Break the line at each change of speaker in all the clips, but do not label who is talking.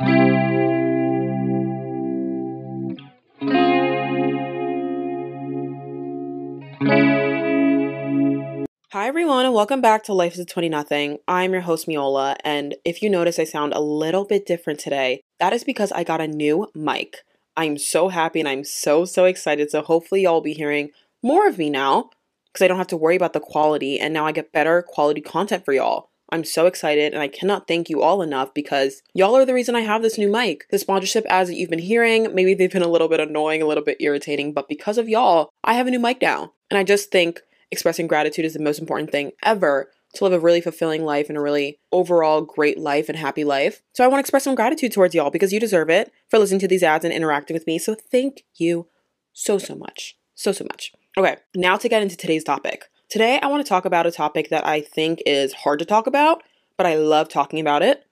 Hi everyone and welcome back to Life as a 20 Nothing. I'm your host Miola and if you notice I sound a little bit different today, that is because I got a new mic. I'm so happy and I'm so so excited. So hopefully y'all will be hearing more of me now because I don't have to worry about the quality and now I get better quality content for y'all. I'm so excited and I cannot thank you all enough because y'all are the reason I have this new mic. The sponsorship ads that you've been hearing, maybe they've been a little bit annoying, a little bit irritating, but because of y'all, I have a new mic now. And I just think expressing gratitude is the most important thing ever to live a really fulfilling life and a really overall great life and happy life. So I want to express some gratitude towards y'all because you deserve it for listening to these ads and interacting with me. So thank you so, so much. So, so much. Okay, now to get into today's topic. Today, I want to talk about a topic that I think is hard to talk about, but I love talking about it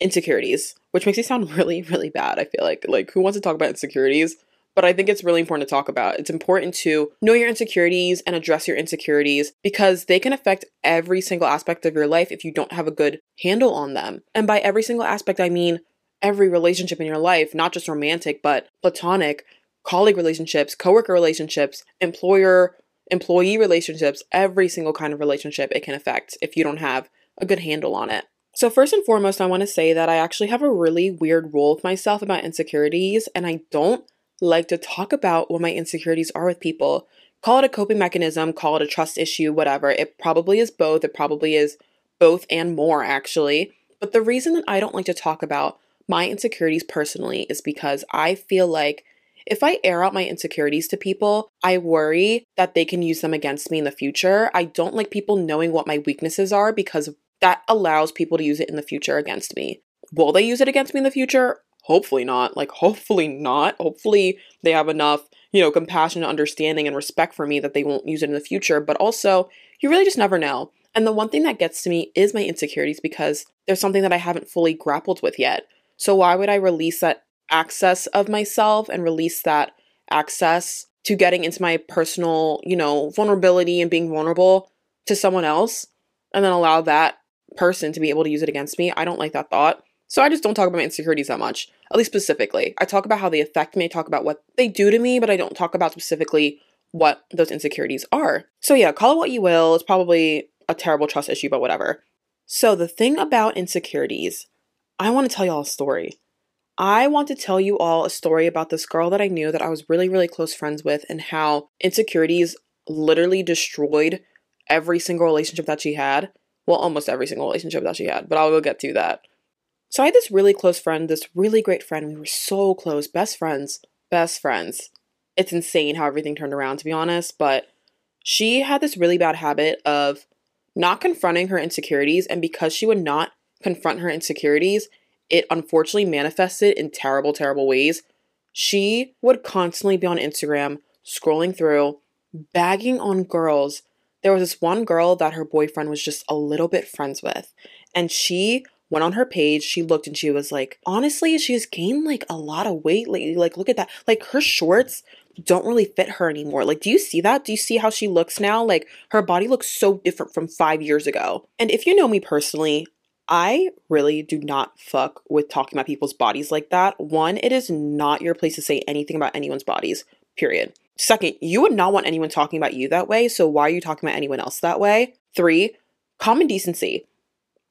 insecurities, which makes me sound really, really bad. I feel like, like, who wants to talk about insecurities? but I think it's really important to talk about. It's important to know your insecurities and address your insecurities because they can affect every single aspect of your life if you don't have a good handle on them. And by every single aspect, I mean every relationship in your life, not just romantic, but platonic, colleague relationships, coworker relationships, employer employee relationships, every single kind of relationship it can affect if you don't have a good handle on it. So, first and foremost, I want to say that I actually have a really weird rule with myself about insecurities, and I don't like to talk about what my insecurities are with people. Call it a coping mechanism, call it a trust issue, whatever. It probably is both. It probably is both and more, actually. But the reason that I don't like to talk about my insecurities personally is because I feel like if I air out my insecurities to people, I worry that they can use them against me in the future. I don't like people knowing what my weaknesses are because that allows people to use it in the future against me. Will they use it against me in the future? hopefully not like hopefully not hopefully they have enough you know compassion understanding and respect for me that they won't use it in the future but also you really just never know and the one thing that gets to me is my insecurities because there's something that i haven't fully grappled with yet so why would i release that access of myself and release that access to getting into my personal you know vulnerability and being vulnerable to someone else and then allow that person to be able to use it against me i don't like that thought so I just don't talk about my insecurities that much, at least specifically. I talk about how they affect me, I talk about what they do to me, but I don't talk about specifically what those insecurities are. So yeah, call it what you will. It's probably a terrible trust issue, but whatever. So the thing about insecurities, I want to tell you all a story. I want to tell you all a story about this girl that I knew that I was really, really close friends with and how insecurities literally destroyed every single relationship that she had. Well, almost every single relationship that she had, but I will go get to that. So I had this really close friend, this really great friend. We were so close, best friends, best friends. It's insane how everything turned around, to be honest. But she had this really bad habit of not confronting her insecurities. And because she would not confront her insecurities, it unfortunately manifested in terrible, terrible ways. She would constantly be on Instagram, scrolling through, bagging on girls. There was this one girl that her boyfriend was just a little bit friends with, and she went on her page, she looked and she was like, honestly, she's gained like a lot of weight lately. Like, look at that. Like, her shorts don't really fit her anymore. Like, do you see that? Do you see how she looks now? Like, her body looks so different from five years ago. And if you know me personally, I really do not fuck with talking about people's bodies like that. One, it is not your place to say anything about anyone's bodies, period. Second, you would not want anyone talking about you that way, so why are you talking about anyone else that way? Three, common decency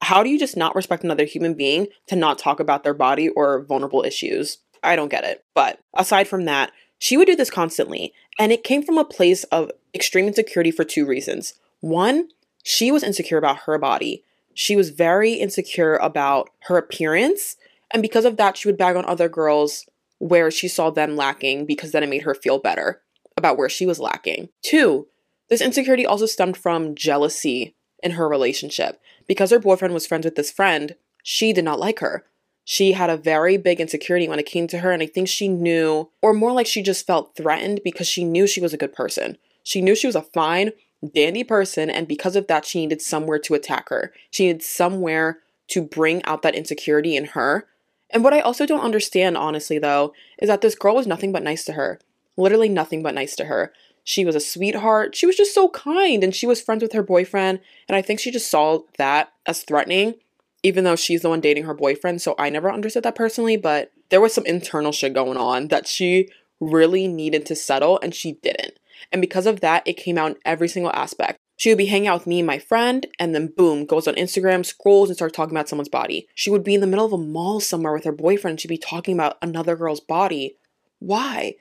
how do you just not respect another human being to not talk about their body or vulnerable issues? I don't get it. But aside from that, she would do this constantly, and it came from a place of extreme insecurity for two reasons. One, she was insecure about her body. She was very insecure about her appearance, and because of that, she would bag on other girls where she saw them lacking because then it made her feel better about where she was lacking. Two, this insecurity also stemmed from jealousy in her relationship. Because her boyfriend was friends with this friend, she did not like her. She had a very big insecurity when it came to her, and I think she knew, or more like she just felt threatened because she knew she was a good person. She knew she was a fine, dandy person, and because of that, she needed somewhere to attack her. She needed somewhere to bring out that insecurity in her. And what I also don't understand, honestly, though, is that this girl was nothing but nice to her. Literally nothing but nice to her. She was a sweetheart. She was just so kind and she was friends with her boyfriend. And I think she just saw that as threatening. even though she's the one dating her boyfriend. So I never understood that personally, but there was some internal shit going on that she really needed to settle and she didn't. And because of that, it came out in every single aspect. She would be hanging out with me and my friend, and then boom, goes on Instagram, scrolls, and starts talking about someone's body. She would be in the middle of a mall somewhere with her boyfriend, she'd be talking about another girl's body. Why?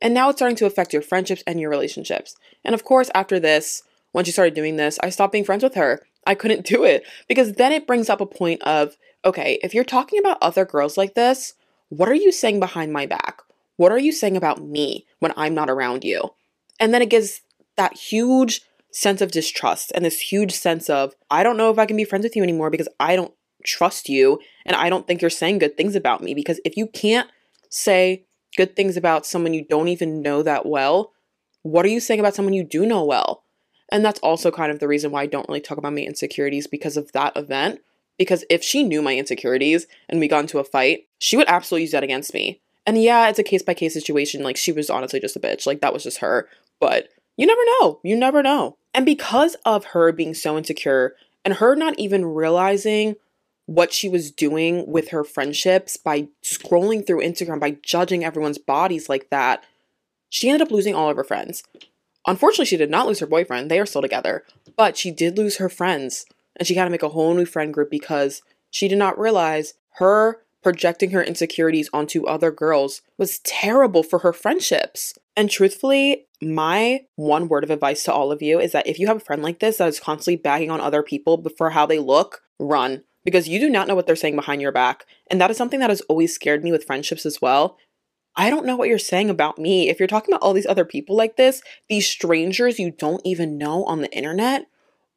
And now it's starting to affect your friendships and your relationships. And of course, after this, when she started doing this, I stopped being friends with her. I couldn't do it because then it brings up a point of okay, if you're talking about other girls like this, what are you saying behind my back? What are you saying about me when I'm not around you? And then it gives that huge sense of distrust and this huge sense of, I don't know if I can be friends with you anymore because I don't trust you and I don't think you're saying good things about me. Because if you can't say good things about someone you don't even know that well, what are you saying about someone you do know well? And that's also kind of the reason why I don't really talk about my insecurities because of that event. Because if she knew my insecurities and we got into a fight, she would absolutely use that against me. And yeah, it's a case by case situation. Like, she was honestly just a bitch. Like, that was just her. But you never know. You never know. And because of her being so insecure and her not even realizing what she was doing with her friendships by scrolling through Instagram, by judging everyone's bodies like that, she ended up losing all of her friends. Unfortunately, she did not lose her boyfriend. They are still together. But she did lose her friends. And she had to make a whole new friend group because she did not realize her projecting her insecurities onto other girls was terrible for her friendships. And truthfully, my one word of advice to all of you is that if you have a friend like this that is constantly bagging on other people for how they look, run. Because you do not know what they're saying behind your back. And that is something that has always scared me with friendships as well. I don't know what you're saying about me. If you're talking about all these other people like this, these strangers you don't even know on the internet,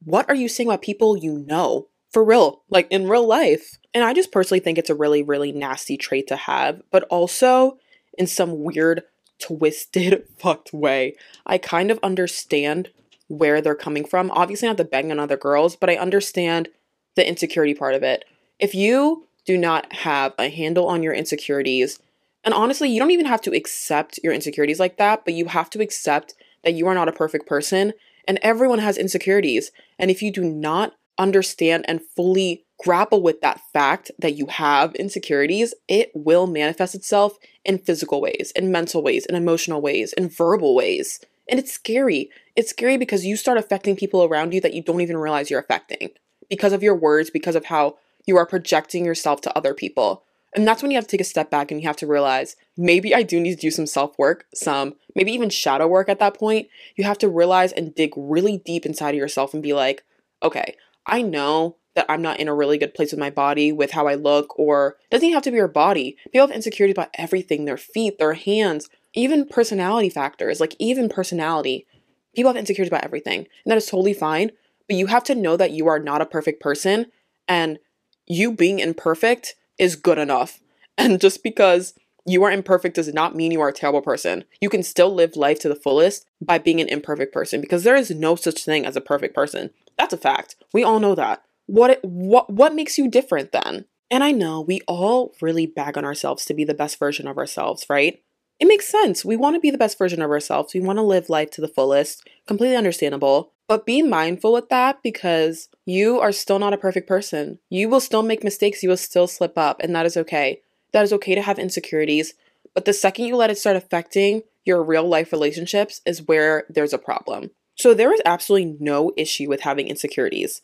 what are you saying about people you know? For real, like in real life. And I just personally think it's a really, really nasty trait to have, but also in some weird, twisted, fucked way. I kind of understand where they're coming from. Obviously, not the begging on other girls, but I understand the insecurity part of it. If you do not have a handle on your insecurities, and honestly, you don't even have to accept your insecurities like that, but you have to accept that you are not a perfect person and everyone has insecurities. And if you do not understand and fully grapple with that fact that you have insecurities, it will manifest itself in physical ways, in mental ways, in emotional ways, in verbal ways. And it's scary. It's scary because you start affecting people around you that you don't even realize you're affecting because of your words, because of how you are projecting yourself to other people. And that's when you have to take a step back and you have to realize maybe I do need to do some self work, some maybe even shadow work at that point. You have to realize and dig really deep inside of yourself and be like, okay, I know that I'm not in a really good place with my body, with how I look, or doesn't even have to be your body. People have insecurities about everything their feet, their hands, even personality factors, like even personality. People have insecurities about everything, and that is totally fine. But you have to know that you are not a perfect person, and you being imperfect is good enough. And just because you are imperfect does not mean you are a terrible person. You can still live life to the fullest by being an imperfect person because there is no such thing as a perfect person. That's a fact. We all know that. What what what makes you different then? And I know we all really bag on ourselves to be the best version of ourselves, right? It makes sense. We want to be the best version of ourselves. We want to live life to the fullest. Completely understandable. But be mindful with that because you are still not a perfect person. You will still make mistakes, you will still slip up, and that is okay. That is okay to have insecurities. But the second you let it start affecting your real life relationships is where there's a problem. So there is absolutely no issue with having insecurities.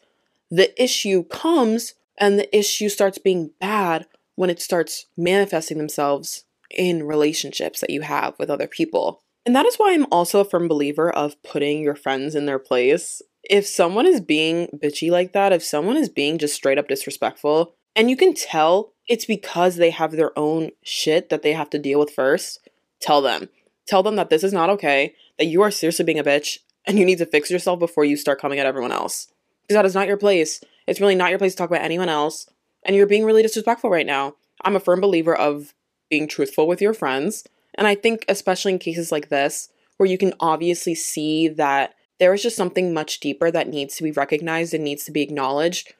The issue comes and the issue starts being bad when it starts manifesting themselves in relationships that you have with other people. And that is why I'm also a firm believer of putting your friends in their place. If someone is being bitchy like that, if someone is being just straight up disrespectful, and you can tell it's because they have their own shit that they have to deal with first, tell them. Tell them that this is not okay, that you are seriously being a bitch, and you need to fix yourself before you start coming at everyone else. Because that is not your place. It's really not your place to talk about anyone else, and you're being really disrespectful right now. I'm a firm believer of being truthful with your friends and I think, especially in cases like this, where you can obviously see that there is just something much deeper that needs to be recognized and needs to be acknowledged.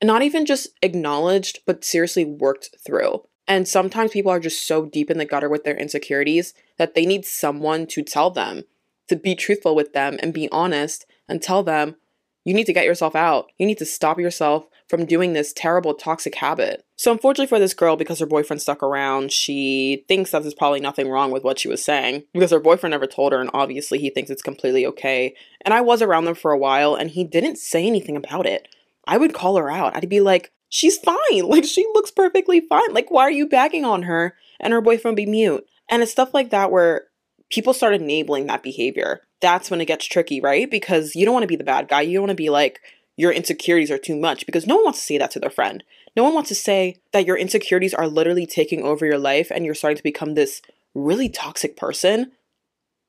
And not even just acknowledged, but seriously worked through. And sometimes people are just so deep in the gutter with their insecurities that they need someone to tell them, to be truthful with them and be honest and tell them, you need to get yourself out. You need to stop yourself from doing this terrible toxic habit. So, unfortunately for this girl, because her boyfriend stuck around, she thinks that there's probably nothing wrong with what she was saying because her boyfriend never told her, and obviously he thinks it's completely okay. And I was around them for a while, and he didn't say anything about it. I would call her out. I'd be like, she's fine. Like, she looks perfectly fine. Like, why are you bagging on her? And her boyfriend be mute. And it's stuff like that where people start enabling that behavior. That's when it gets tricky, right? Because you don't want to be the bad guy. You don't want to be like, your insecurities are too much because no one wants to say that to their friend. No one wants to say that your insecurities are literally taking over your life and you're starting to become this really toxic person.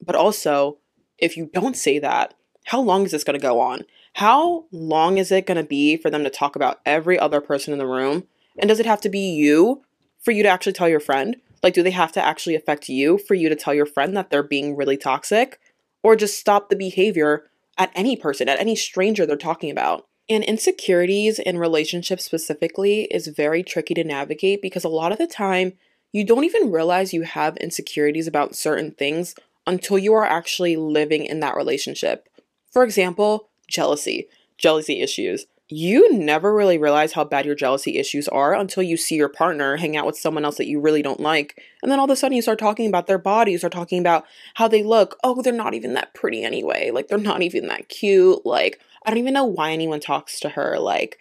But also, if you don't say that, how long is this going to go on? How long is it going to be for them to talk about every other person in the room? And does it have to be you for you to actually tell your friend? Like, do they have to actually affect you for you to tell your friend that they're being really toxic? Or just stop the behavior at any person, at any stranger they're talking about? And insecurities in relationships specifically is very tricky to navigate because a lot of the time you don't even realize you have insecurities about certain things until you are actually living in that relationship. For example, jealousy, jealousy issues you never really realize how bad your jealousy issues are until you see your partner hang out with someone else that you really don't like. And then all of a sudden you start talking about their bodies, start talking about how they look. Oh, they're not even that pretty anyway. Like, they're not even that cute. Like, I don't even know why anyone talks to her. Like,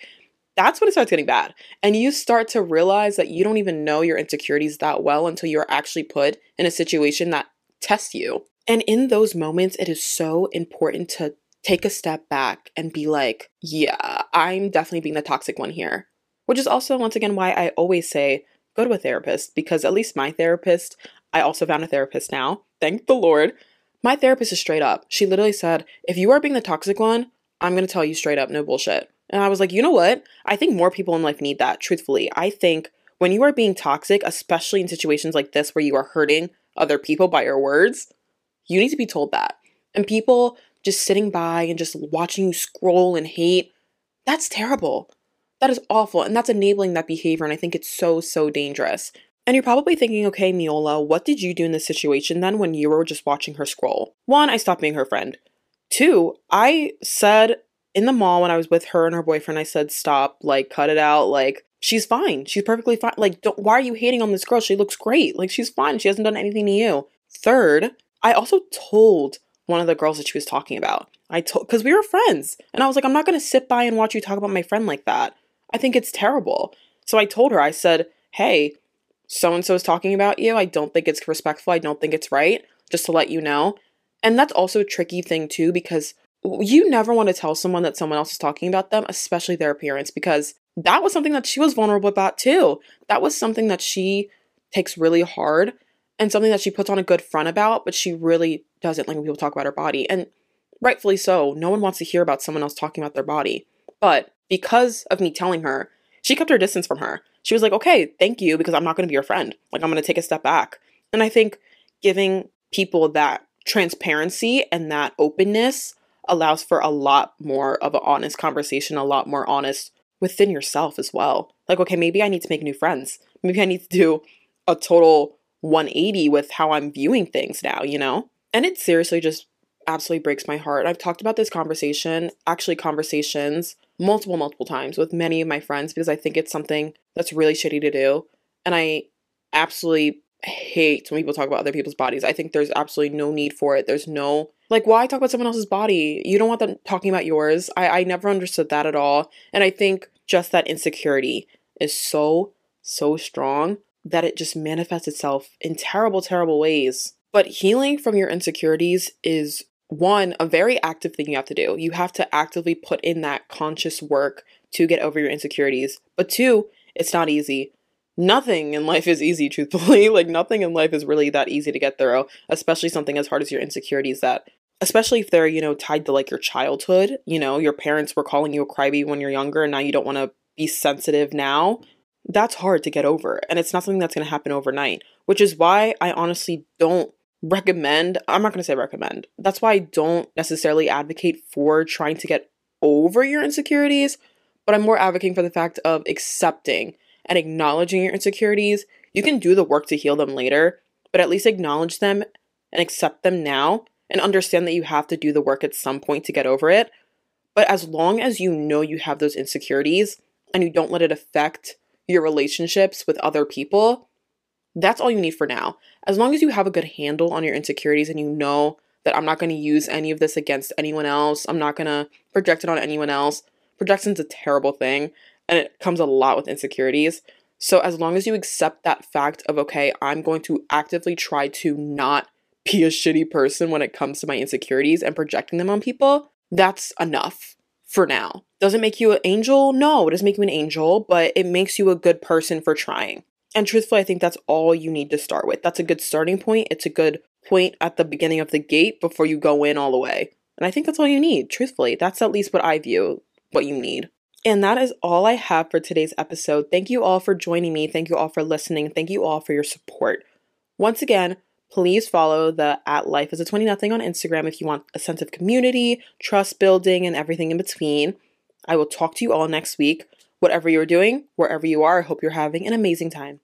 that's when it starts getting bad. And you start to realize that you don't even know your insecurities that well until you're actually put in a situation that tests you. And in those moments, it is so important to take a step back and be like, yeah, I'm definitely being the toxic one here. Which is also, once again, why I always say go to a therapist because at least my therapist, I also found a therapist now. Thank the Lord. My therapist is straight up. She literally said, if you are being the toxic one, I'm going to tell you straight up, no bullshit. And I was like, you know what? I think more people in life need that, truthfully. I think when you are being toxic, especially in situations like this where you are hurting other people by your words, you need to be told that. And people just sitting by and just watching you scroll and hate, that's terrible. That is awful. And that's enabling that behavior. And I think it's so, so dangerous. And you're probably thinking, okay, Miola, what did you do in this situation then when you were just watching her scroll? One, I stopped being her friend. Two, I said in the mall when I was with her and her boyfriend, I said, stop, like, cut it out. Like, she's fine. She's perfectly fine. Like, don't, why are you hating on this girl? She looks great. Like, she's fine. She hasn't done anything to you. Third, I also told one of the girls that she was talking about. I told because we were friends, and I was like, I'm not gonna sit by and watch you talk about my friend like that. I think it's terrible. So I told her, I said, Hey, so and so is talking about you. I don't think it's respectful. I don't think it's right. Just to let you know. And that's also a tricky thing too, because you never want to tell someone that someone else is talking about them, especially their appearance, because that was something that she was vulnerable about too. That was something that she takes really hard and something that she puts on a good front about, but she really doesn't like when people talk about her body. And rightfully so, no one wants to hear about someone else talking about their body. But because of me telling her, she kept her distance from her. She was like, okay, thank you, because I'm not going to be your friend. Like, I'm going to take a step back. And I think giving people that transparency and that openness allows for a lot more of an honest conversation, a lot more honest within yourself as well. Like, okay, maybe I need to make new friends. Maybe I need to do a total 180 with how I'm viewing things now, you know? And it seriously just absolutely breaks my heart. I've talked about this conversation, actually, conversations, multiple, multiple times with many of my friends because I think it's something that's really shitty to do. And I absolutely hate when people talk about other people's bodies. I think there's absolutely no need for it. There's no, like, why talk about someone else's body? You don't want them talking about yours. I, I never understood that at all. And I think just that insecurity is so, so strong that it just manifests itself in terrible, terrible ways. But healing from your insecurities is one, a very active thing you have to do. You have to actively put in that conscious work to get over your insecurities. But two, it's not easy. Nothing in life is easy, truthfully. like, nothing in life is really that easy to get through, especially something as hard as your insecurities that especially if they're, you know, tied to like your childhood. You know, your parents were calling you a crybaby when you're younger and now you don't want to be sensitive now that's hard to get over. And it's not something that's going to happen overnight, which is why I honestly don't recommend, I'm not going to say recommend. That's why I don't necessarily advocate for trying to get over your insecurities, but I'm more advocating for the fact of accepting and acknowledging your insecurities. You can do the work to heal them later, but at least acknowledge them and accept them now and understand that you have to do the work at some point to get over it. But as long as you know you have those insecurities, and you don't let it affect your relationships with other people, that's all you need for now. As long as you have a good handle on your insecurities and you know that I'm not going to use any of this against anyone else, I'm not going to project it on anyone else. Projection's a terrible thing and it comes a lot with insecurities. So as long as you accept that fact of okay, I'm going to actively try to not be a shitty person when it comes to my insecurities and projecting them on people, that's enough for now. Does it make you an angel? No, it doesn't make you an angel, but it makes you a good person for trying. And truthfully, I think that's all you need to start with. That's a good starting point. It's a good point at the beginning of the gate before you go in all the way. And I think that's all you need, truthfully. That's at least what I view what you need. And that is all I have for today's episode. Thank you all for joining me. Thank you all for listening. Thank you all for your support. Once again, please follow the at life as a 20 nothing on Instagram if you want a sense of community, trust building, and everything in between. I will talk to you all next week. Whatever you're doing, wherever you are, I hope you're having an amazing time.